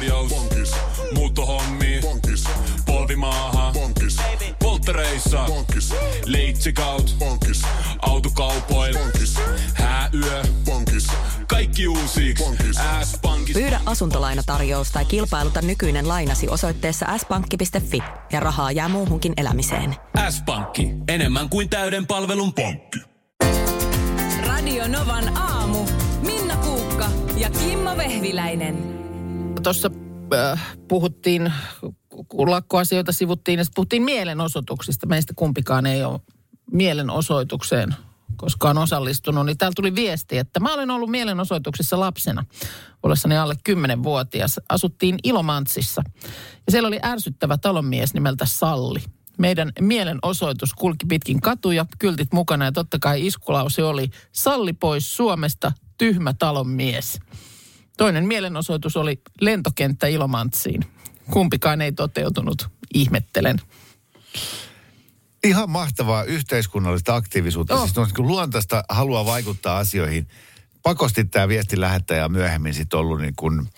tarjous. Bonkis. Muuttohommi. Bonkis. Polvimaaha. Bonkis. Polttereissa. Bonkis. Leitsikaut. Bonkis. Autokaupoil. Bonkis. Hääyö. Bonkis. Kaikki uusi. S-pankki. Pyydä asuntolainatarjous tai kilpailuta nykyinen lainasi osoitteessa s-pankki.fi ja rahaa jää muuhunkin elämiseen. S-pankki. Enemmän kuin täyden palvelun pankki. Radio Novan aamu. Minna Kuukka ja Kimmo Vehviläinen. Tuossa äh, puhuttiin, kun lakkoasioita sivuttiin, ja puhuttiin mielenosoituksista. Meistä kumpikaan ei ole mielenosoitukseen koskaan osallistunut, niin täällä tuli viesti, että mä olen ollut mielenosoituksissa lapsena, ollessani alle 10-vuotias. Asuttiin Ilomantsissa ja siellä oli ärsyttävä talonmies nimeltä Salli. Meidän mielenosoitus kulki pitkin katuja, kyltit mukana ja totta kai iskulause oli Salli pois Suomesta, tyhmä talonmies. Toinen mielenosoitus oli lentokenttä Ilomantsiin. Kumpikaan ei toteutunut. Ihmettelen. Ihan mahtavaa yhteiskunnallista aktiivisuutta. Oh. Siis on niin luontaista halua vaikuttaa asioihin. Pakosti tämä viestin lähettäjä on myöhemmin sitten ollut niin kuin,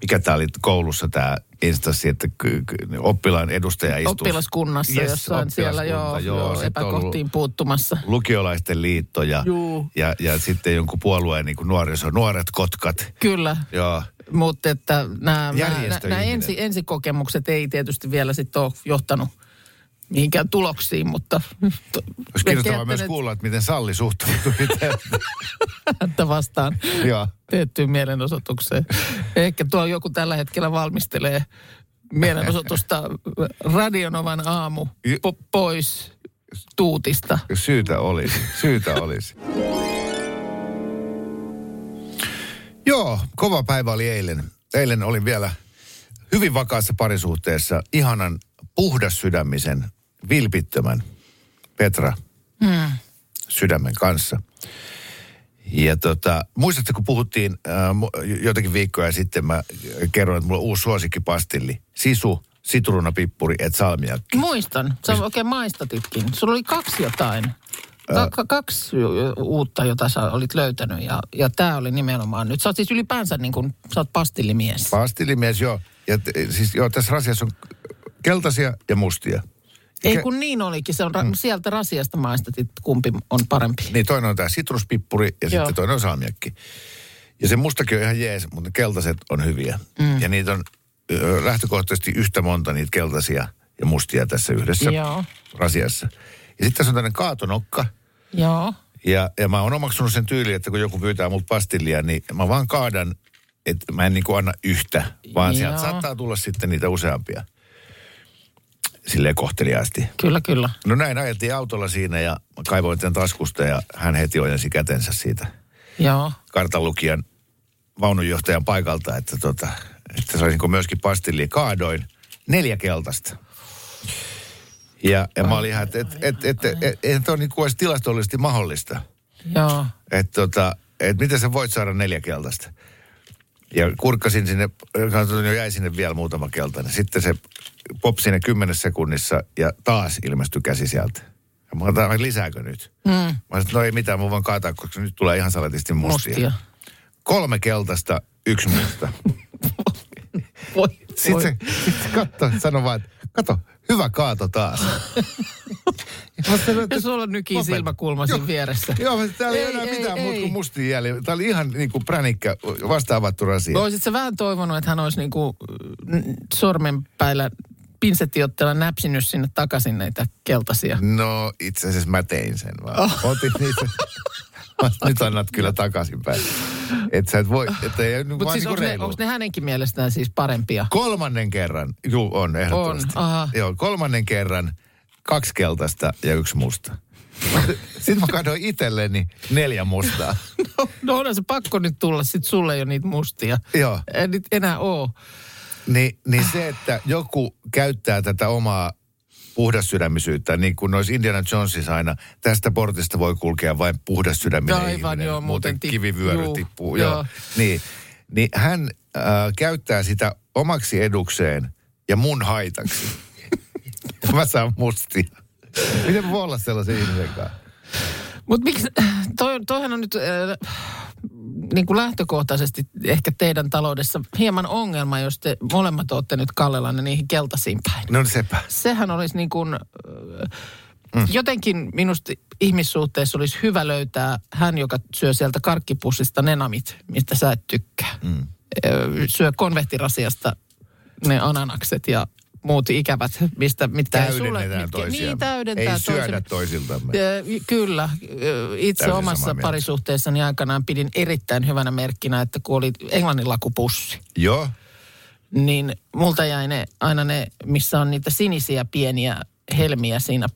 mikä tämä oli koulussa tämä instanssi, että ky- ky- oppilaan edustaja istuu. Oppilaskunnassa Yes, jossain siellä joo, joo, Sitten ollut epäkohtiin puuttumassa. Lukiolaisten liitto ja, Juu. ja, ja sitten jonkun puolueen niin kuin nuoriso, nuoret kotkat. Kyllä, Joo. mutta että nämä, nämä ensi, ensikokemukset ei tietysti vielä sitten ole johtanut mihinkään tuloksiin, mutta... Olisi kiinnostavaa myös kuulla, että miten Salli suhtautui tähän. että vastaan Joo. tehtyyn mielenosoitukseen. Ehkä tuo joku tällä hetkellä valmistelee mielenosoitusta Radionovan aamu po- pois tuutista. Syytä olisi, syytä olisi. Joo, kova päivä oli eilen. Eilen olin vielä hyvin vakaassa parisuhteessa ihanan puhdas sydämisen, vilpittömän Petra Hmm. sydämen kanssa. Ja tota, muistatko, kun puhuttiin äh, mu- jotakin viikkoja sitten, mä kerroin, että mulla on uusi suosikkipastilli. Sisu, sitruunapippuri et salmiakki. Muistan, sä oikein maistatitkin. Sulla oli kaksi jotain. Ka- ka- kaksi uutta, jota sä olit löytänyt ja, ja tämä oli nimenomaan nyt. Sä oot siis ylipäänsä niin kuin, sä oot pastillimies. Pastillimies, joo. Ja t- siis joo, tässä rasiassa on keltaisia ja mustia. Ei kun niin olikin, se on ra- sieltä rasiasta maistatit, kumpi on parempi. Niin toinen on tämä sitruspippuri ja Joo. sitten toinen on salmiakki. Ja se mustakin on ihan jees, mutta keltaiset on hyviä. Mm. Ja niitä on ö, lähtökohtaisesti yhtä monta niitä keltaisia ja mustia tässä yhdessä Joo. rasiassa. Ja sitten tässä on tämmöinen kaatonokka. Joo. Ja, ja mä oon omaksunut sen tyyli, että kun joku pyytää multa pastillia, niin mä vaan kaadan, että mä en niin kuin anna yhtä, vaan Joo. sieltä saattaa tulla sitten niitä useampia. Silleen kohteliaasti. Kyllä, kyllä. No näin ajettiin autolla siinä ja kaivoin tämän taskusta ja hän heti ojensi kätensä siitä Joo. kartanlukijan vaununjohtajan paikalta, että, tota, että saisinko myöskin pastillia. Kaadoin neljä keltaista. Ja, ja mä olin ihan, että et, et, et, et, et, eihän toi niin edes tilastollisesti mahdollista. Joo. Että tota, et miten sä voit saada neljä keltaista. Ja kurkkasin sinne, katsoin, jo jäi sinne vielä muutama keltainen. Sitten se pop sinne kymmenessä sekunnissa ja taas ilmestyi käsi sieltä. Ja mä otan, lisääkö nyt? Mm. Mä sanoin, no ei mitään, mun vaan kaataa, koska nyt tulee ihan salatisti mustia. Mustia. Kolme keltaista, yksi musta. Voi, Sitten voi. se, sit se katso, sano vaan, että kato, hyvä kaato taas. Mä Ja sulla silmäkulma siinä vieressä. Joo, mutta täällä ei, Ei, enää ei, mitään muuta kuin mustia jäljellä. Tää oli ihan niin kuin pränikkä, vasta avattu rasia. Olisit sä vähän toivonut, että hän olisi niinku mm, sormenpäillä pinsettiotteella näpsinyt sinne takaisin näitä keltaisia. No itse asiassa mä tein sen vaan. Oh. Otin niitä. Nyt annat kyllä takaisinpäin. Että sä et voi, että ei Mutta vaan siis niin onko ne, onko ne hänenkin mielestään siis parempia? Kolmannen kerran, juu on ehdottomasti. On, aha. Joo, kolmannen kerran kaksi keltaista ja yksi musta. Sitten mä katsoin itselleni neljä mustaa. No, no onhan se pakko nyt tulla, sit sulle ei ole niitä mustia. Joo. Ei nyt enää oo. Ni, niin se, että joku käyttää tätä omaa puhdassydämisyyttä, niin kuin noissa Indiana Jonesissa aina, tästä portista voi kulkea vain puhdassydäminen Aivan, ihminen, joo, muuten tip- kivivyöry juu, tippuu. joo. Joo. Niin, niin hän äh, käyttää sitä omaksi edukseen ja mun haitaksi. Mä saan mustia. Miten voi olla sellaisen ihmisen kanssa? Mutta miksi, toi, toihan on nyt, äh, niin kuin lähtökohtaisesti ehkä teidän taloudessa hieman ongelma, jos te molemmat olette nyt Kallelanne niihin keltaisiin päin. No sepä. Sehän olisi niin kuin, mm. jotenkin minusta ihmissuhteessa olisi hyvä löytää hän, joka syö sieltä karkkipussista nenamit, mistä sä et tykkää. Mm. Syö konvehtirasiasta ne ananakset ja muut ikävät, mistä, mitkä ei sulle... Täydennetään Mitkä, toisiaan. niin, täydentää Ei syödä toisiltamme. Ö, Kyllä. Itse Täysin omassa parisuhteessani aikanaan pidin erittäin hyvänä merkkinä, että kun oli englanninlakupussi, Joo. niin multa jäi ne, aina ne, missä on niitä sinisiä pieniä helmiä siinä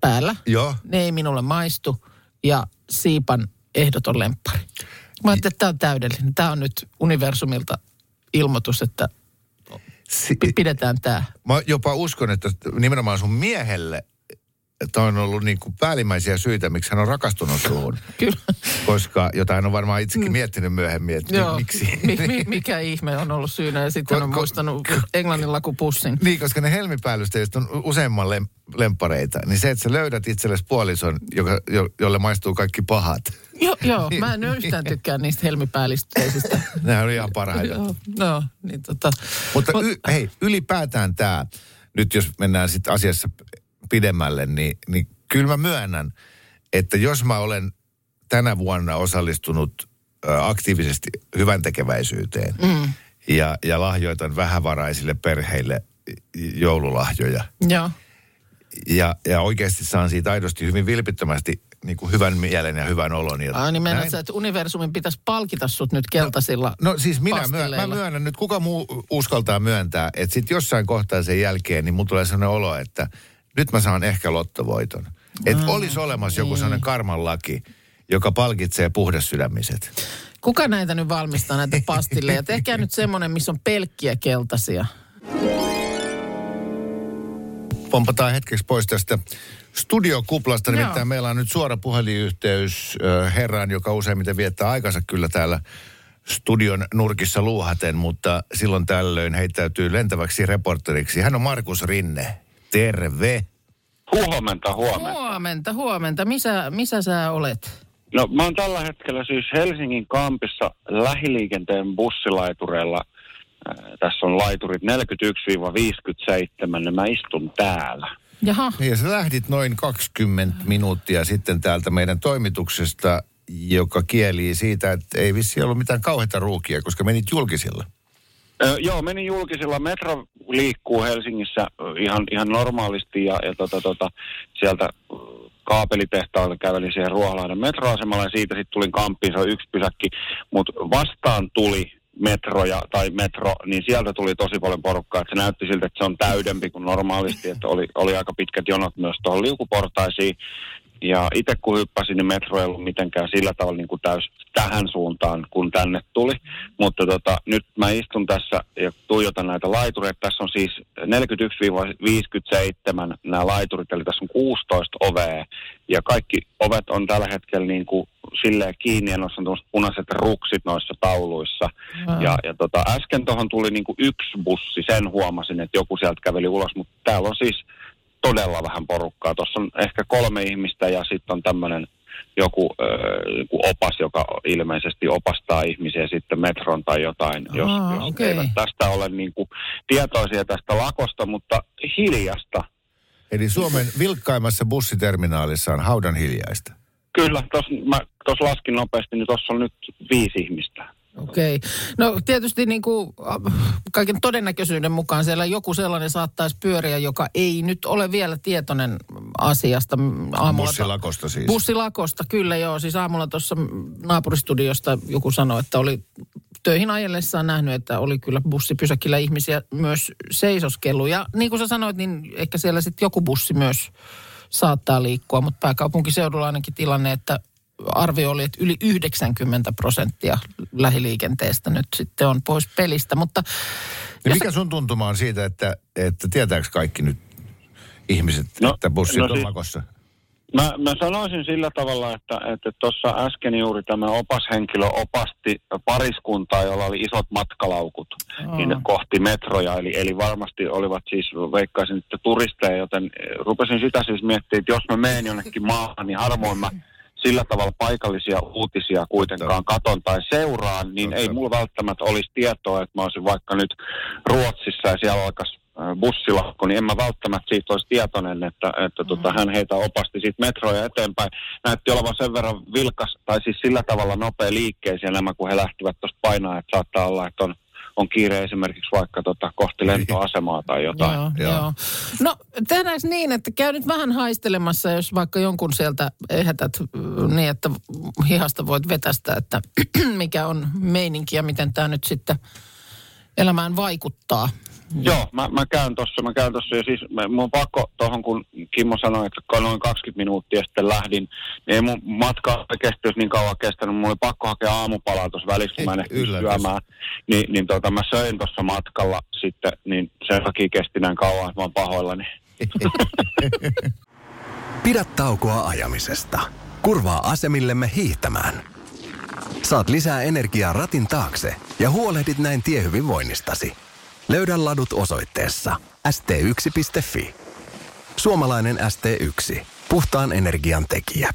päällä. Joo. Ne ei minulle maistu ja siipan ehdoton lemppari. Mä ajattelin, että tämä on täydellinen. Tämä on nyt universumilta ilmoitus, että Si- pidetään tämä. Mä jopa uskon, että nimenomaan sun miehelle että on ollut niin kuin päällimmäisiä syitä, miksi hän on rakastunut suhun. Kyllä. Koska jotain on varmaan itsekin miettinyt myöhemmin, että Joo. miksi. Mi- mi- mikä ihme on ollut syynä ja sitten Ko- on ko- muistanut englanninlakupussin. Niin, koska ne helmipäällysteistä on useimman lem- lempareita, niin se, että sä löydät itsellesi puolison, joka, jo, jolle maistuu kaikki pahat. Joo, joo, mä en yhtään tykkää niistä helmipäällisteisistä. Nehän on ihan parhaita. Joo, no, niin tota. Mutta Mut- y, hei, ylipäätään tämä, nyt jos mennään sitten asiassa pidemmälle, niin, niin kyllä mä myönnän, että jos mä olen tänä vuonna osallistunut aktiivisesti hyvän tekeväisyyteen mm. ja, ja lahjoitan vähävaraisille perheille joululahjoja Joo. ja, ja oikeasti saan siitä aidosti hyvin vilpittömästi niin kuin hyvän mielen ja hyvän olon. Ja Ai niin sä, että universumin pitäisi palkita sut nyt keltaisilla No siis minä myön, mä myönnän nyt, kuka muu uskaltaa myöntää, että sitten jossain kohtaa sen jälkeen, niin mun tulee sellainen olo, että nyt mä saan ehkä lottovoiton. Että olisi olemassa joku sellainen karman laki, joka palkitsee puhdassydämiset. Kuka näitä nyt valmistaa, näitä pastilleja? Tehkää nyt semmoinen, missä on pelkkiä keltaisia. Pompataan hetkeksi pois tästä studiokuplasta, Joo. nimittäin meillä on nyt suora puhelinyhteys herraan, joka useimmiten viettää aikansa kyllä täällä studion nurkissa luuhaten, mutta silloin tällöin heittäytyy lentäväksi reporteriksi. Hän on Markus Rinne. Terve. Huomenta, huomenta. Huomenta, huomenta. Missä, missä sä olet? No mä oon tällä hetkellä siis Helsingin kampissa lähiliikenteen bussilaitureilla. Tässä on laiturit 41-57, ja mä istun täällä. Jaha, Niin, ja sä lähdit noin 20 minuuttia sitten täältä meidän toimituksesta, joka kielii siitä, että ei vissi ollut mitään kauheita ruukia, koska menit julkisilla. Ö, joo, menin julkisilla. Metro liikkuu Helsingissä ihan, ihan normaalisti ja, ja tota, tota, sieltä kaapelitehtaalta kävelin siihen Ruoholahden metroasemalle ja siitä sitten tulin kamppiin, se on yksi pysäkki. Mutta vastaan tuli metro ja, tai metro, niin sieltä tuli tosi paljon porukkaa, että se näytti siltä, että se on täydempi kuin normaalisti, että oli, oli aika pitkät jonot myös tuohon liukuportaisiin. Ja itse kun hyppäsin, niin metro ei ollut mitenkään sillä tavalla niin kuin täys tähän suuntaan, kun tänne tuli. Mutta tota, nyt mä istun tässä ja tuijotan näitä laitureita. Tässä on siis 41-57 nämä laiturit, eli tässä on 16 ovea. Ja kaikki ovet on tällä hetkellä niin kuin silleen kiinni, ja noissa on punaiset ruksit noissa tauluissa. Aa. Ja, ja tota, äsken tuohon tuli niin kuin yksi bussi, sen huomasin, että joku sieltä käveli ulos, mutta täällä on siis todella vähän porukkaa. Tuossa on ehkä kolme ihmistä ja sitten on tämmöinen joku, joku opas, joka ilmeisesti opastaa ihmisiä sitten metron tai jotain, jos, Aa, jos okei. eivät tästä ole niin kuin tietoisia tästä lakosta, mutta hiljasta. Eli Suomen vilkkaimmassa bussiterminaalissa on haudan hiljaista. Kyllä, tuossa laskin nopeasti, niin tuossa on nyt viisi ihmistä. Okei. No tietysti niin kuin, kaiken todennäköisyyden mukaan siellä joku sellainen saattaisi pyöriä, joka ei nyt ole vielä tietoinen asiasta. Aamulla Bussilakosta siis. Bussilakosta, kyllä joo. Siis aamulla tuossa naapuristudiosta joku sanoi, että oli töihin ajellessaan nähnyt, että oli kyllä bussipysäkillä ihmisiä myös seisoskellut. Ja niin kuin sä sanoit, niin ehkä siellä sitten joku bussi myös saattaa liikkua, mutta pääkaupunkiseudulla ainakin tilanne, että arvio oli, että yli 90 prosenttia lähiliikenteestä nyt sitten on pois pelistä, mutta Niin mikä sun tuntuma on siitä, että, että tietääkö kaikki nyt ihmiset, No, että bussit no on siis- lakossa? Mä, mä sanoisin sillä tavalla, että että tuossa äsken juuri tämä opashenkilö opasti pariskuntaa, jolla oli isot matkalaukut niin kohti metroja. Eli, eli varmasti olivat siis, veikkaisin, että turisteja, joten eh, rupesin sitä siis miettimään, että jos mä menen jonnekin maahan, niin harvoin mä sillä tavalla paikallisia uutisia kuitenkaan katon tai seuraan, niin Totta. ei mulla välttämättä olisi tietoa, että mä olisin vaikka nyt Ruotsissa ja siellä alkaisi bussilakko, niin en mä välttämättä siitä olisi tietoinen, että, että tota, hän heitä opasti siitä metroja eteenpäin. Näytti olevan sen verran vilkas, tai siis sillä tavalla nopea liikkeisiä nämä, kun he lähtivät tuosta painaa, että saattaa olla, että on, on kiire esimerkiksi vaikka tota, kohti lentoasemaa tai jotain. Joo, Joo. joo. No tehdäänkö niin, että käy nyt vähän haistelemassa, jos vaikka jonkun sieltä ehätät mm, niin, että hihasta voit vetästä, että mikä on meininki ja miten tämä nyt sitten elämään vaikuttaa. Joo, mä, mä käyn tossa, mä käyn tossa ja siis mä, mun on pakko tuohon, kun Kimmo sanoi, että noin 20 minuuttia sitten lähdin, niin ei mun matka oikeasti olisi niin kauan kestänyt, mulla oli pakko hakea aamupalaa tuossa välissä, kun mä en syömään, niin, niin tota, mä söin tuossa matkalla sitten, niin sen takia kesti näin kauan, että mä oon pahoillani. Pidä taukoa ajamisesta. Kurvaa asemillemme hiihtämään. Saat lisää energiaa ratin taakse ja huolehdit näin tiehyvinvoinnistasi. Löydä ladut osoitteessa st1.fi. Suomalainen ST1. Puhtaan energian tekijä.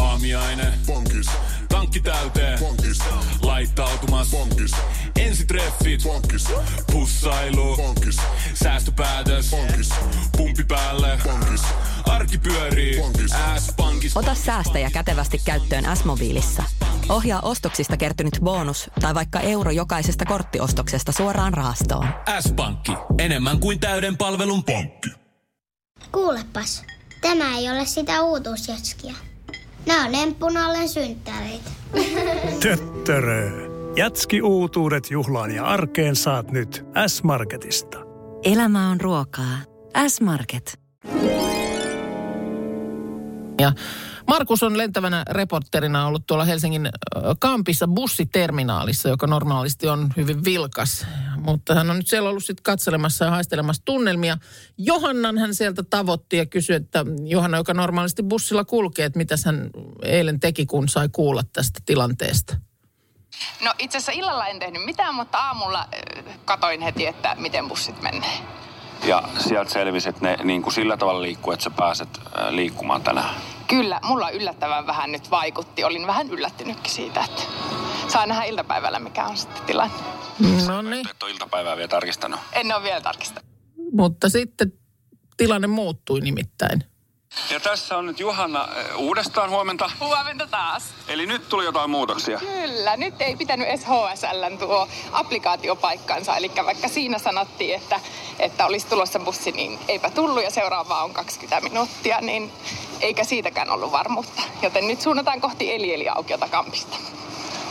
Aamiaine. Bonkis. Tankki täyteen. Bonkis. Laittautumas. Bonkis. Ensitreffit. Bonkis. Pussailu. Bonkis. Säästöpäätös. Bonkis. Pumpi päälle. Bonkis. Arki pyörii. Bonkis. S-pankis. Ota säästäjä kätevästi käyttöön S-mobiilissa. Ohjaa ostoksista kertynyt bonus tai vaikka euro jokaisesta korttiostoksesta suoraan rahastoon. S-pankki. Enemmän kuin täyden palvelun pankki. Kuulepas, tämä ei ole sitä uutuusjatskia. Nämä on emppunallen synttäreitä. Töttörö. Jatski uutuudet juhlaan ja arkeen saat nyt S-Marketista. Elämä on ruokaa. S-Market. Ja Markus on lentävänä reporterina ollut tuolla Helsingin Kampissa bussiterminaalissa, joka normaalisti on hyvin vilkas. Mutta hän on nyt siellä ollut sitten katselemassa ja haistelemassa tunnelmia. Johannan hän sieltä tavoitti ja kysyi, että Johanna, joka normaalisti bussilla kulkee, että mitä hän eilen teki, kun sai kuulla tästä tilanteesta. No itse asiassa illalla en tehnyt mitään, mutta aamulla katoin heti, että miten bussit menee. Ja sieltä selvisi, että ne niin kuin sillä tavalla liikkuu, että sä pääset äh, liikkumaan tänään. Kyllä, mulla yllättävän vähän nyt vaikutti. Olin vähän yllättynytkin siitä, että saa nähdä iltapäivällä, mikä on sitten tilanne. No niin, Et ole iltapäivää vielä tarkistanut. En ole vielä tarkistanut. mutta sitten tilanne muuttui nimittäin. Ja tässä on nyt Johanna äh, uudestaan huomenta. Huomenta taas. Eli nyt tuli jotain muutoksia. Kyllä, nyt ei pitänyt edes HSLn tuo applikaatiopaikkansa. Eli vaikka siinä sanottiin, että, että olisi tulossa bussi, niin eipä tullut ja seuraavaa on 20 minuuttia, niin eikä siitäkään ollut varmuutta. Joten nyt suunnataan kohti Elieli-aukiota kampista.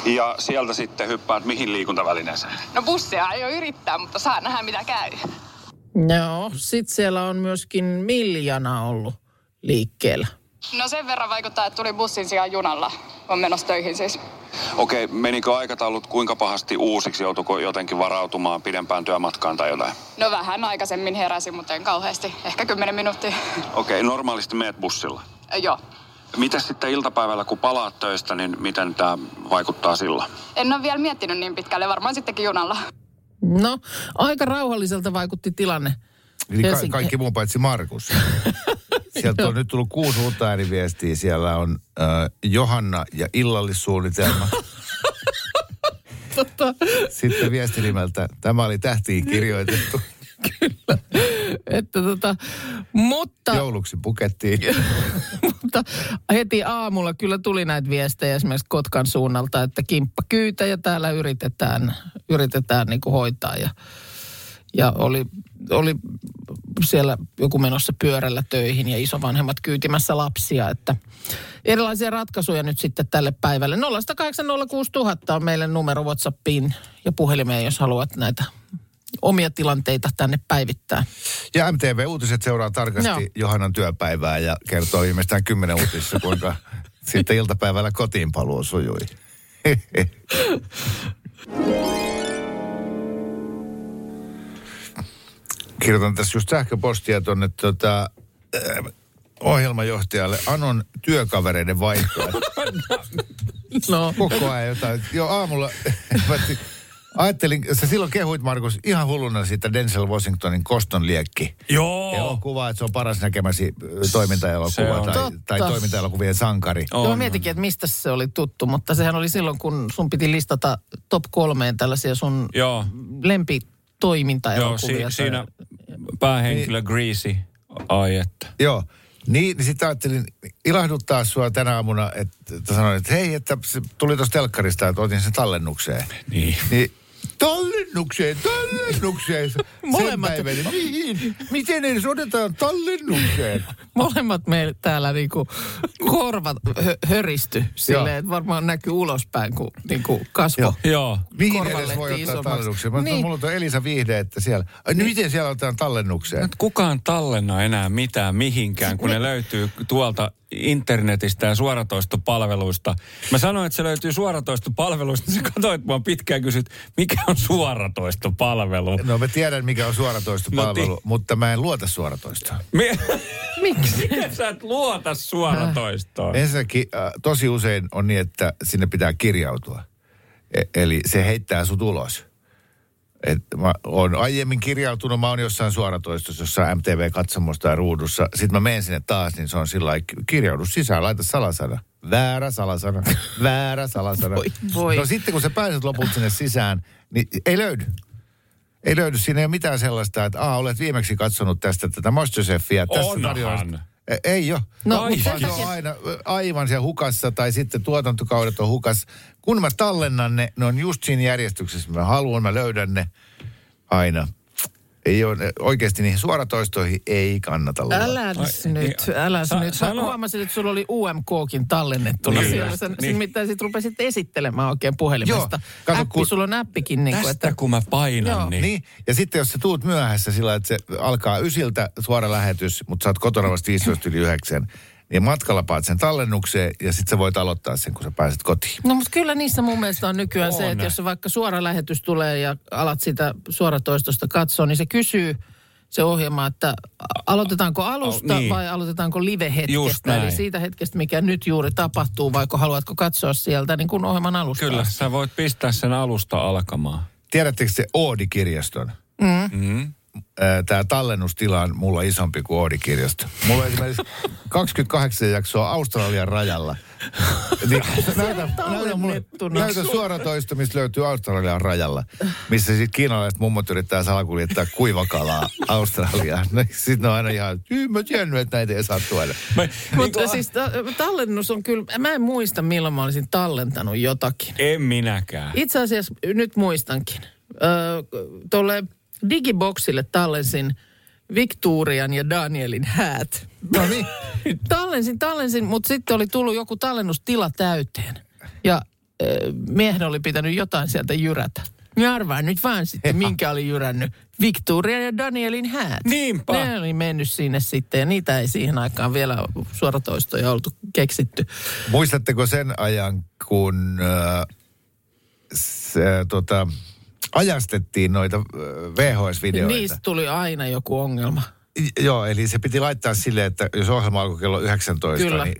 Ja sieltä sitten hyppäät mihin liikuntavälineeseen? No bussia ei ole yrittää, mutta saa nähdä mitä käy. Joo, sitten siellä on myöskin Miljana ollut liikkeellä. No sen verran vaikuttaa, että tuli bussin sijaan junalla. On menossa töihin siis. Okei, menikö aikataulut kuinka pahasti uusiksi? Joutuiko jotenkin varautumaan pidempään työmatkaan tai jotain? No vähän aikaisemmin heräsin, mutta en kauheasti. Ehkä 10 minuuttia. Okei, normaalisti meet bussilla. Joo. Mitäs sitten iltapäivällä, kun palaat töistä, niin miten tämä vaikuttaa silloin? En ole vielä miettinyt niin pitkälle, varmaan sittenkin junalla. No, aika rauhalliselta vaikutti tilanne. Eli ka- kaikki muu paitsi Markus. Sieltä on nyt tullut kuusi uutta ääniviestiä. Siellä on äh, Johanna ja illallissuunnitelma. Tota, Sitten viesti nimeltä, tämä oli tähtiin kirjoitettu. että tota, mutta, Jouluksi pukettiin. mutta heti aamulla kyllä tuli näitä viestejä esimerkiksi Kotkan suunnalta, että kimppa kyytä ja täällä yritetään, yritetään niin kuin hoitaa. Ja, ja oli, oli siellä joku menossa pyörällä töihin ja isovanhemmat kyytimässä lapsia, että erilaisia ratkaisuja nyt sitten tälle päivälle. 0806000 on meille numero Whatsappiin ja puhelimeen, jos haluat näitä omia tilanteita tänne päivittää. Ja MTV Uutiset seuraa tarkasti Joo. Johannan työpäivää ja kertoo viimeistään kymmenen uutisissa, kuinka sitten iltapäivällä kotiin paluu sujui. Kirjoitan tässä just sähköpostia tuonne tota, äh, ohjelmajohtajalle Anon työkavereiden vaihtoehto. No, Koko ajan jotain. Jo aamulla, Ajattelin, sä silloin kehuit Markus ihan hulluna siitä Denzel Washingtonin Koston liekki. Joo. Elokuva, että se on paras näkemäsi toimintaelokuva tai, Totta. tai toimintaelokuvien sankari. On. Joo, mietinkin, että mistä se oli tuttu, mutta sehän oli silloin, kun sun piti listata top kolmeen tällaisia sun Joo, joo lempitoimintaelokuvia. si- siinä päähenkilö Greasy. Ai että. Joo. Niin, niin sitten ajattelin ilahduttaa sua tänä aamuna, että, että sanoin, että hei, että se tuli tuosta telkkarista, että otin sen tallennukseen. Niin. Niin tallennukseen, tallennukseen. Molemmat. Sen päivän, mihin? Miten edes otetaan tallennukseen? Molemmat meillä täällä niinku korvat hö- höristy silleen, että varmaan näkyy ulospäin, kun niinku kasvo. Joo. Joo. Mihin edes voi ottaa isommaksi. tallennukseen? Mä niin. Niin. Mulla on Elisa Vihde, että siellä. Ai, niin. miten siellä otetaan tallennukseen? Nyt kukaan tallenna enää mitään mihinkään, kun ne löytyy tuolta internetistä ja suoratoistopalveluista. Mä sanoin, että se löytyy suoratoistopalveluista. Sä katsoit mua pitkään ja kysyt, mikä on suoratoistopalvelu? No mä tiedän, mikä on suoratoistopalvelu, No ti- mutta mä en luota suoratoistoon. Mi- Miksi? Miten sä et luota suoratoistoon? Ensinnäkin äh, tosi usein on niin, että sinne pitää kirjautua. E- eli se heittää sut ulos. Et mä oon aiemmin kirjautunut, mä oon jossain suoratoistossa, jossain MTV-katsomossa tai ruudussa. Sitten mä menen sinne taas, niin se on sillä lailla, kirjaudu sisään, laita salasana. Väärä salasana, väärä salasana. Voi, voi. No sitten kun sä pääset lopulta sinne sisään, niin ei löydy. Ei löydy, siinä ei ole mitään sellaista, että Aa, olet viimeksi katsonut tästä tätä Masterchefia. Tästä Onhan. E- Ei ole. No, mutta se on aina aivan siellä hukassa tai sitten tuotantokaudet on hukas. Kun mä tallennan ne, ne on just siinä järjestyksessä, mä haluan, mä löydän ne aina. Ei ole, oikeasti niihin suoratoistoihin ei kannata luottaa. älä Ai, nyt, älä sa- nyt. Mä sano- huomasin, että sulla oli UMKkin tallennettuna Niin, siellä. Sen, niin. niin. Nimittäin sit rupesit esittelemään oikein puhelimesta. Joo, kato, Appi, kun- sulla on appikin. Niin kuin, Tästä että, kun mä painan, Joo. niin... Niin, ja sitten jos sä tuut myöhässä sillä, että se alkaa ysiltä suora lähetys, mutta sä oot kotona vasta 15 yli 9, niin matkalla paat sen tallennukseen ja sitten sä voit aloittaa sen, kun sä pääset kotiin. No mutta kyllä niissä mun mielestä on nykyään on. se, että jos se vaikka suora lähetys tulee ja alat sitä suoratoistosta katsoa, niin se kysyy se ohjelma, että aloitetaanko alusta Oh, oh, niin. vai aloitetaanko live-hetkestä. Eli siitä hetkestä, mikä nyt juuri tapahtuu, vaikka haluatko katsoa sieltä niin kuin ohjelman alusta. Kyllä, sä voit pistää sen alusta alkamaan. Tiedättekö se Oodi-kirjaston? Mm. Tämä tallennustila on mulla isompi kuin Oodi-kirjasto. Mulla on esimerkiksi 28 jaksoa Australian rajalla. Niin, näytä, näytä, mulle, näytä suoratoisto, mistä löytyy Australian rajalla. Missä sitten kiinalaiset mummot yrittää salakuljettaa kuivakalaa Australiaan. No, sitten ne on aina ihan, "Kyllä mä tiennyt, että näitä ei saa tuoda. Mä, Mutta niin, siis ta- tallennus on kyllä, mä en muista milloin mä olisin tallentanut jotakin. En minäkään. Itse asiassa nyt muistankin. Öö, Tuolle Digiboxille tallensin Victorian ja Danielin häät. No niin. tallensin, tallensin, mutta sitten oli tullut joku tallennustila täyteen. Ja öö, miehen oli pitänyt jotain sieltä jyrätä. Mä arvaan nyt vaan sitten, minkä oli jyrännyt. Victoria ja Danielin häät. Niinpä. Ne oli mennyt sinne sitten ja niitä ei siihen aikaan vielä suoratoistoja oltu keksitty. Muistatteko sen ajan, kun äh, se, tota, ajastettiin noita VHS-videoita? Niistä tuli aina joku ongelma. Joo, eli se piti laittaa silleen, että jos ohjelma alkoi kello 19, Kyllä. niin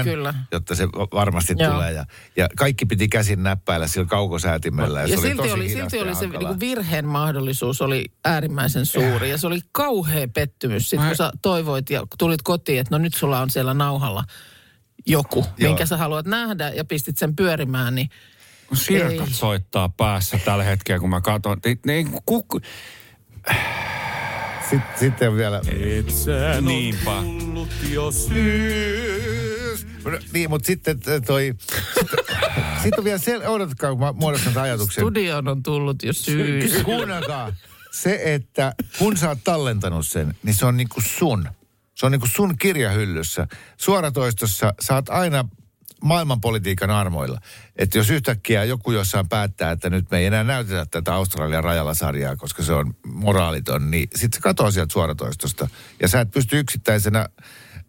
18.57, Kyllä. jotta se va- varmasti Joo. tulee. Ja, ja kaikki piti käsin näppäillä sillä kaukosäätimellä. Ja, Ja se oli silti tosi oli, silti ja oli se niinku virheen mahdollisuus oli äärimmäisen suuri. Ja se oli kauhea pettymys. Sitten kun sä toivoit ja tulit kotiin, että no nyt sulla on siellä nauhalla joku, Joo. minkä sä haluat nähdä ja pistit sen pyörimään, niin Sirkat Ei. soittaa päässä tällä hetkellä, kun mä katson. Niin, niin, kuk... Sitten, sitten vielä... Niinpä. No, Niin, mutta sitten toi... Sitten sit on vielä se, odotatkaa, kun mä muodostan tämän ajatuksen. studioon on tullut jo syys. Kuunnelkaa. Se, että kun sä oot tallentanut sen, niin se on niinku sun. Se on niinku sun kirjahyllyssä. Suoratoistossa sä oot aina maailmanpolitiikan armoilla. Että jos yhtäkkiä joku jossain päättää, että nyt me ei enää näytetä tätä Australian rajalla sarjaa, koska se on moraaliton, niin sitten se katoaa sieltä suoratoistosta. Ja sä et pysty yksittäisenä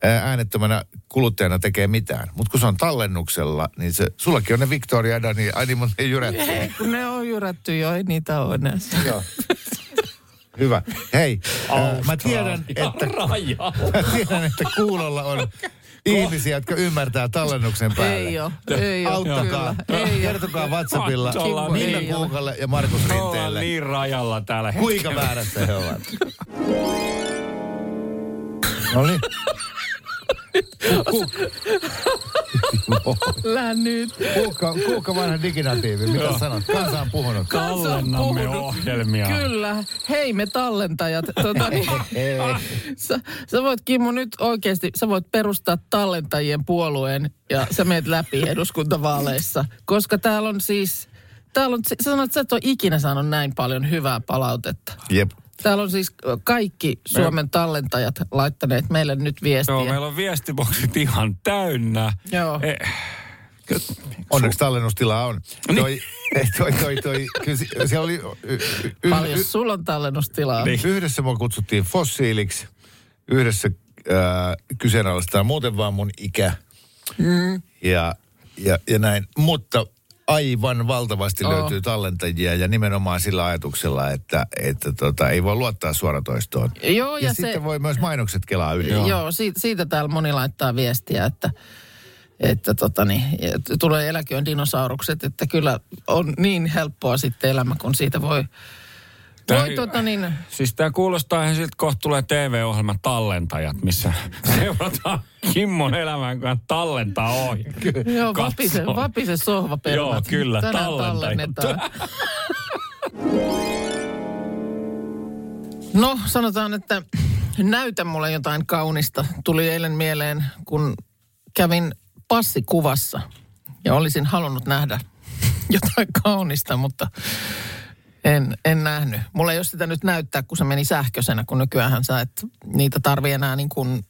ää, äänettömänä kuluttajana tekemään mitään. Mutta kun se on tallennuksella, niin se, sullakin on ne Victoria ja Dani, ai niin, mutta ei jyrätty. Ei, kun ne on jyrätty jo, ei niitä ole enää. Joo. Hyvä. Hei, ää, mä tiedän, että, mä tiedän, että kuulolla on ihmisiä, jotka ymmärtää tallennuksen päälle. Ei oo, ei oo, Auttakaa. kyllä, ei. Kertokaa WhatsAppilla Minna ole. Kuukalle ja Markus Ollaan Rinteelle. niin rajalla täällä. Kuinka väärässä he ovat? No niin. Lähden nyt. Kuukka, kuukka vanha diginatiivi. Mitä sanot? Kansa on puhunut. Tallennamme ohjelmia. Kyllä. Hei me tallentajat. Tota, niin, sä, sä voit Kimmo nyt oikeasti, sä voit perustaa tallentajien puolueen ja sä meet läpi eduskuntavaaleissa. Koska täällä on siis, täällä on, sä sanoit, että sä et ole ikinä saanut näin paljon hyvää palautetta. Jep. Täällä on siis kaikki Suomen tallentajat laittaneet meille nyt viestiä. Joo, meillä on viestiboksit ihan täynnä. Joo. Eh, Onneksi tallennustilaa on. Niin. Toi, eh, toi, toi, toi, kyllä se- siellä oli... y- y- y- Paljon y- sulla on tallennustilaa. Niin. Yhdessä mua kutsuttiin fossiiliksi. Yhdessä äh, kyseenalaistaa muuten vaan mun ikä. Mm. Ja, ja, ja näin. Mutta aivan valtavasti Oo. löytyy tallentajia ja nimenomaan sillä ajatuksella, että, että tota, ei voi luottaa suoratoistoon. Joo, Ja, ja, se, sitten voi myös mainokset kelaa yli. Joo, Joo siitä, siitä täällä moni laittaa viestiä, että, että tota niin, tulee eläköön dinosaurukset, että kyllä on niin helppoa sitten elämä, kun siitä voi, Tää- voi tota niin, Siis tämä kuulostaa ihan siltä, kohta tulee TV-ohjelma Tallentajat, missä seurataan Kimmon elämän kanssa tallentaa ohi. joo, vapise, vapise sohvaperunat. Joo, kyllä, Tänään tallentajat. tallennetaan. No, sanotaan, että näytä mulle jotain kaunista. Tuli eilen mieleen, kun kävin passikuvassa ja olisin halunnut nähdä jotain kaunista, mutta en, en nähnyt. Mulla ei ole sitä nyt näyttää, kun se meni sähköisenä, kun nykyään sä et niitä tarvi enää niin kuin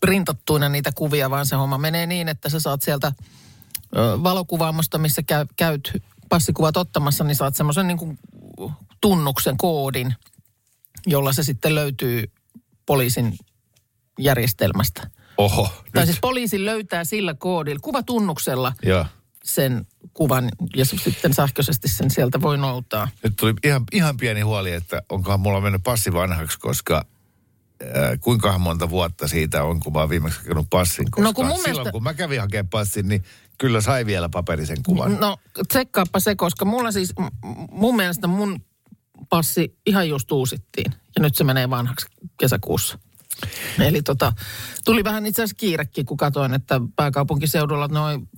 printattuina niitä kuvia, vaan se homma menee niin, että sä saat sieltä valokuvaamosta, missä käy, käyt passikuvat ottamassa, niin saat semmoisen niin kuin tunnuksen, koodin, jolla se sitten löytyy poliisin järjestelmästä. Oho, Tai nyt. siis poliisi löytää sillä koodilla, kuvatunnuksella Joo. Sen kuvan ja sitten sähköisesti sen sieltä voi noutaa. Nyt tuli ihan, ihan pieni huoli, että onkohan mulla mennyt passi vanhaksi, koska äh, kuinka monta vuotta siitä on, kun mä oon viimeksi hakenut passin. Koska No kun mun silloin, mielestä- kun mä kävin hakemaan passin, niin kyllä sai vielä paperisen kuvan. No tsekkaappa se, koska mulla siis, mun mielestä mun passi ihan just uusittiin. Ja nyt se menee vanhaksi kesäkuussa. Eli tota, tuli vähän itse asiassa kiirekin, kun katsoin, että pääkaupunkiseudulla noin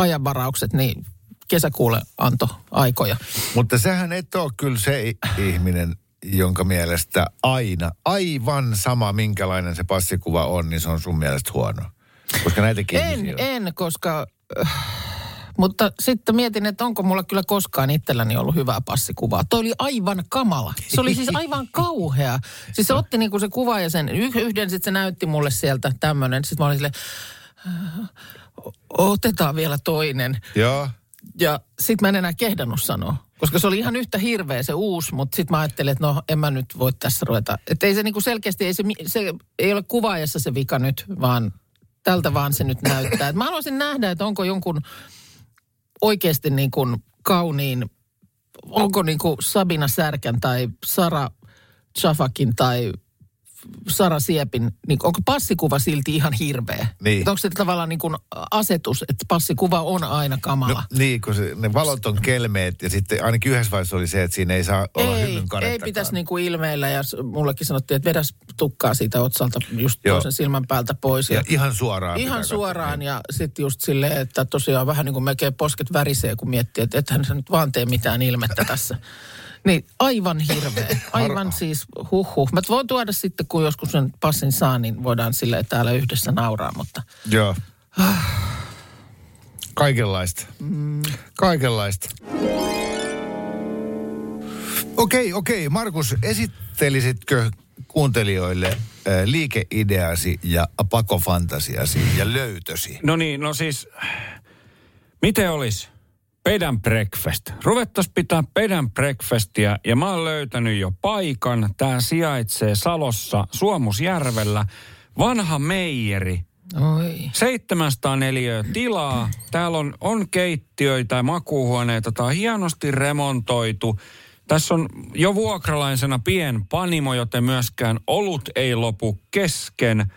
ajanvaraukset, niin kesäkuulle anto aikoja. Mutta sähän et ole kyllä se ihminen, jonka mielestä aina, aivan sama minkälainen se passikuva on, niin se on sun mielestä huono. Koska näitäkin En, on. en, koska... äh, Mutta sitten mietin, että onko mulla kyllä koskaan itselläni ollut hyvää passikuvaa. Toi oli aivan kamala. Se oli siis aivan kauhea. Siis se otti niinku se kuva ja sen yh- yhden, sitten se näytti mulle sieltä tämmöinen. Sitten mä olin silleen, "Äh, otetaan vielä toinen. Joo. Ja sitten mä en enää kehdannut sanoa. Koska se oli ihan yhtä hirveä se uusi, mutta sitten mä ajattelin, että no en mä nyt voi tässä ruveta. Että ei se niinku selkeästi, ei se, se ei ole kuvaajassa se vika nyt, vaan tältä vaan se nyt näyttää. Et mä haluaisin nähdä, että onko jonkun oikeasti niin kuin kauniin, onko niin kuin Sabina Särkän tai Sara Chafakin tai Sara Siepin, niin onko passikuva silti ihan hirveä? Niin. Että onko se tavallaan niin kuin asetus, että passikuva on aina kamala? No, niin, kun se, ne valot on kelmeet ja sitten ainakin yhdessä vaiheessa oli se, että siinä ei saa olla ei, ei pitäisi niinku ilmeillä ja mullekin sanottiin, että vedäs tukkaa siitä otsalta just Joo. toisen silmän päältä pois. Ja ihan suoraan. Ihan katsoa. suoraan ja sitten just silleen, että tosiaan vähän niin kuin melkein posket värisee, kun miettii, että ethän sä nyt vaan tee mitään ilmettä tässä. Niin aivan hirveä. Aivan siis huhhuh. Mä voin tuoda sitten, kun joskus sen passin saa, niin voidaan silleen täällä yhdessä nauraa, mutta Joo. Kaikenlaista. mm, Kaikenlaista. Okei, okei. Markus, esittelisitkö kuuntelijoille liikeideasi ja pakofantasiasi ja löytösi? No niin, no siis, miten olisi bed and breakfast? Ruvettaisiin pitää bed and breakfastia ja mä oon löytänyt jo paikan. Tää sijaitsee Salossa Suomusjärvellä. Vanha meijeri. Oi. 704 tilaa. Täällä on, on keittiöitä ja makuuhuoneita. Tämä on hienosti remontoitu. Tässä on jo vuokralaisena pien panimo, joten myöskään olut ei lopu kesken.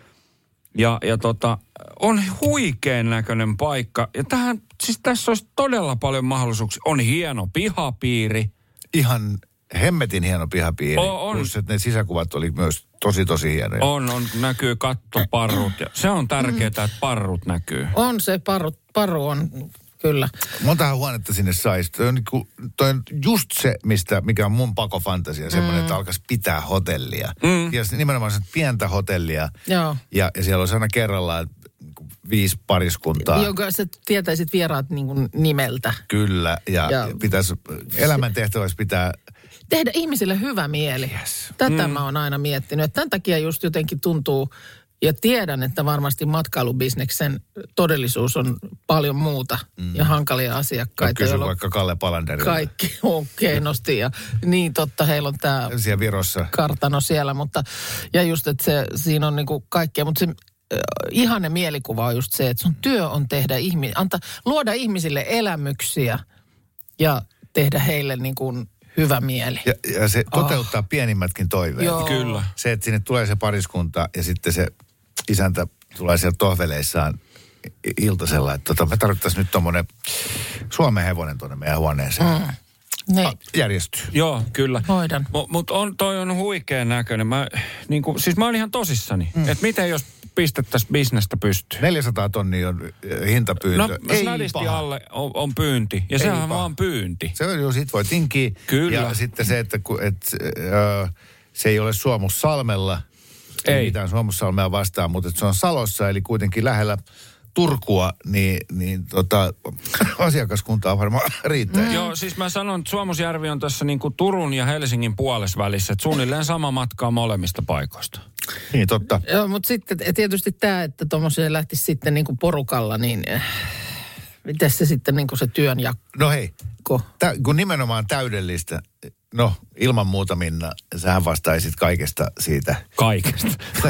Ja, ja tota, on huikean näköinen paikka. Ja tähän, siis tässä olisi todella paljon mahdollisuuksia. On hieno pihapiiri. Ihan hemmetin hieno pihapiiri. On, on. Plus, että ne sisäkuvat oli myös tosi, tosi hienoja. On, on, näkyy kattoparrut. Ja se on tärkeää, että parrut näkyy. On se paru, paru on kyllä. Montahan huonetta sinne saisi. Toi on, niinku, toi on just se, mistä, mikä on mun pakofantasia. Semmoinen, että alkaisi pitää hotellia. Mm. Ja nimenomaan se pientä hotellia. Joo. Ja, ja siellä olisi aina kerrallaan viisi pariskuntaa. Jonka sä tietäisit vieraat niin kuin nimeltä. Kyllä. Ja, Ja- pitäisi, elämäntehtävässä pitää Tehdä ihmisille hyvä mieli. Yes. Tätä mm. mä oon aina miettinyt. Että tämän takia just jotenkin tuntuu, ja tiedän, että varmasti matkailubisneksen todellisuus on paljon muuta mm. ja hankalia asiakkaita. joilla vaikka Kalle Palanderilta. kaikki on keinosti ja niin totta, heillä on tämä Siellä Virossa. kartano siellä, mutta ja just, että se, siinä on niinku kaikkea, mutta se ihanne mielikuva on just se, että sun työ on tehdä ihmi, anta, luoda ihmisille elämyksiä ja tehdä heille niin kuin hyvä mieli. Ja, ja se toteuttaa oh. pienimmätkin toiveet. Joo. Kyllä. Se, että sinne tulee se pariskunta ja sitten se isäntä tulee siellä tohveleissaan iltasella, että tota, me tarvittaisiin nyt tommonen Suomen hevonen tuonne meidän huoneeseen. Mm. Niin, Järjestyy. Joo, kyllä. hoidan. Mutta on, toi on huikean näköinen. Mä, niin kuin, siis mä oon ihan tosissani. Mm. Että miten jos pistettäisiin bisnestä pystyyn? 400 tonnia on äh, hintapyyntö. No, snadisti alle on, on pyynti. Ja sehän on vaan pyynti. Se on jo, sit voi tinkiä. Kyllä. Ja sitten se, että ku, et, ö, se ei ole Suomussalmella. Ei. Ei. mitään Suomussalmea vastaan, mutta et se on Salossa, eli kuitenkin lähellä Turkua, niin, niin tota, asiakaskuntaa varmaan riittää. Mm. Joo, siis mä sanon, että Suomusjärvi on tässä niin kuin Turun ja Helsingin puolessa välissä. Että suunnilleen sama matka on molemmista paikoista. Niin, totta. Joo, mutta sitten et tietysti tämä, että tuommoiseen lähtisi sitten niin kuin porukalla, niin miten se sitten niin kuin se työnjako? No hei, tä, kun nimenomaan täydellistä, no ilman muuta Minna, sähän vastaisit kaikesta siitä. Kaikesta.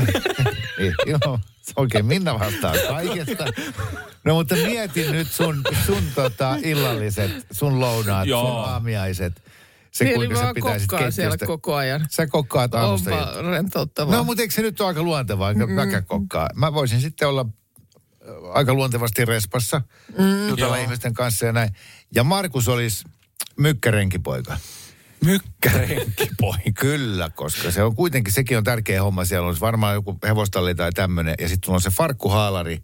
niin, joo, se oikein Minna vastaa kaikesta. No mutta mietin nyt sun, sun tota, illalliset, sun lounaat, Joo. sun aamiaiset. Se Niin, kuinka sä pitäisit kokkaan siellä koko ajan. Sä kokkaat aamusta On iltaan. vaan rentouttavaa. No mutta eikö se nyt ole aika luontevaa, mm. mäkä kokkaa. Mä voisin sitten olla äh, aika luontevasti respassa, mm. jutella Joo. ihmisten kanssa ja näin. Ja Markus olisi mykkärenkipoika. Mykkärenkipoika. Kyllä, koska se on kuitenkin, sekin on tärkeä homma. Siellä olisi varmaan joku hevostalli tai tämmöinen. Ja sitten on se farkkuhaalari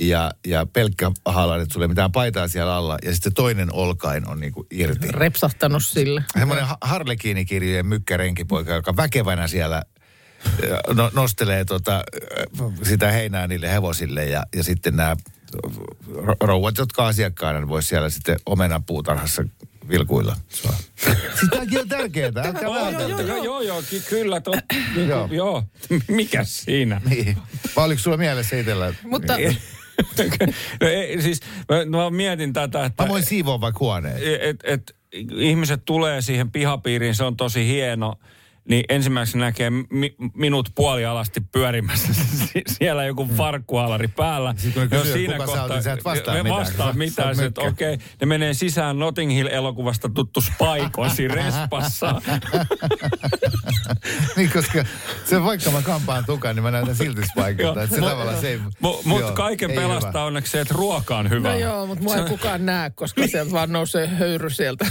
ja, ja pelkkä haalari, että sulla ei mitään paitaa siellä alla. Ja sitten toinen olkain on niinku irti. Repsahtanut sille. Semmoinen ha- Harlekiinikirjojen mykkärenkipoika, joka väkevänä siellä no, nostelee tota, sitä heinää niille hevosille ja, ja sitten nämä rouvat, jotka asiakkaana vois siellä sitten omenapuutarhassa vilkuilla. sua. Sitäkin on tärkeää. älkää Joo, vähätelkö. joo, joo, joo, ky- kyllä. Tot, niin Joo. joo. Mikäs siinä? Niin. Vai oliko sulla mielessä itsellä? Mutta no, ei, siis mä, mä mietin tätä, että... Mä voin siivoa vaikka huoneen. et, et, ihmiset tulee siihen pihapiiriin, se on tosi hieno. Niin ensimmäiseksi näkee mi, minut puolialasti pyörimässä siellä joku farkkualari päällä. Sitten kun ne kysyy, kuka sä niin sä et vastaa ne mitään, vastaa mitään. sä että okei, ne menee sisään Notting Hill-elokuvasta tuttu Spike on siinä respassa. niin, koska se vaikka mä kampaan tukan, niin mä näytän silti spaikalta. Että se Mut- tavallaan se ei... Mutta mut joo, kaiken ei pelastaa hyvä. onneksi se, että ruoka on hyvä. no joo, mutta mua ei kukaan näe, koska sieltä vaan nousee höyry sieltä.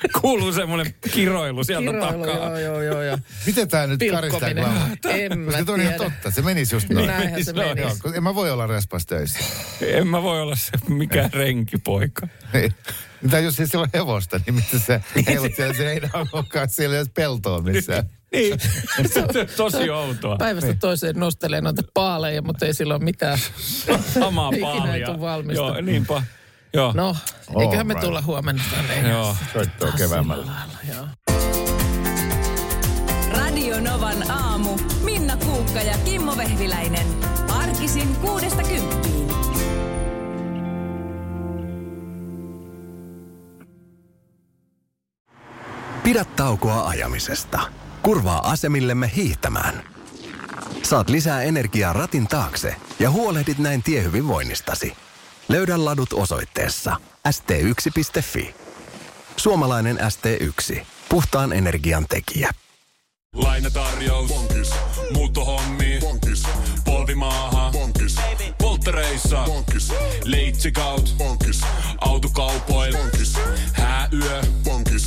Kuuluu semmoinen kiroilu sieltä Kiroilu, takaa. joo, joo, joo. Ja Miten tää nyt karistaa. Glamour? En mä Koska on ihan totta, se menisi just noin. Näinhän se Joo, menisi. Joo, en mä voi olla respas töissä. En mä voi olla se mikään renkipoika. Niin. Mitä jos ei siellä ole hevosta, niin mitä se heivot siellä se ei olekaan siellä ei ole peltoa missään. Niin, se on tosi outoa. Päivästä toiseen nostelee noita paaleja, mutta ei sillä ole mitään. Samaa Ikinä ei paalia. tule valmista. Joo, niinpä. Joo. No, eiköhän me Alright. tulla huomenna tänne. Joo. Soittaa keväämällä. Joo. Radio Novan aamu. Minna Kuukka ja Kimmo Vehviläinen. Arkisin kuudesta kymppiin. Pidä taukoa ajamisesta. Kurvaa asemillemme hiihtämään. Saat lisää energiaa ratin taakse ja huolehdit näin tiehyvinvoinnistasi. Löydä ladut osoitteessa st1.fi. Suomalainen ST1. Puhtaan energian tekijä. Lainatarjous. Bonkis. Muuttohommi. Bonkis. Polvimaaha. Bonkis. Polttereissa. Pankis. Leitsikaut. Pankis. Autokaupoil. Pankis. Hääyö. Pankis.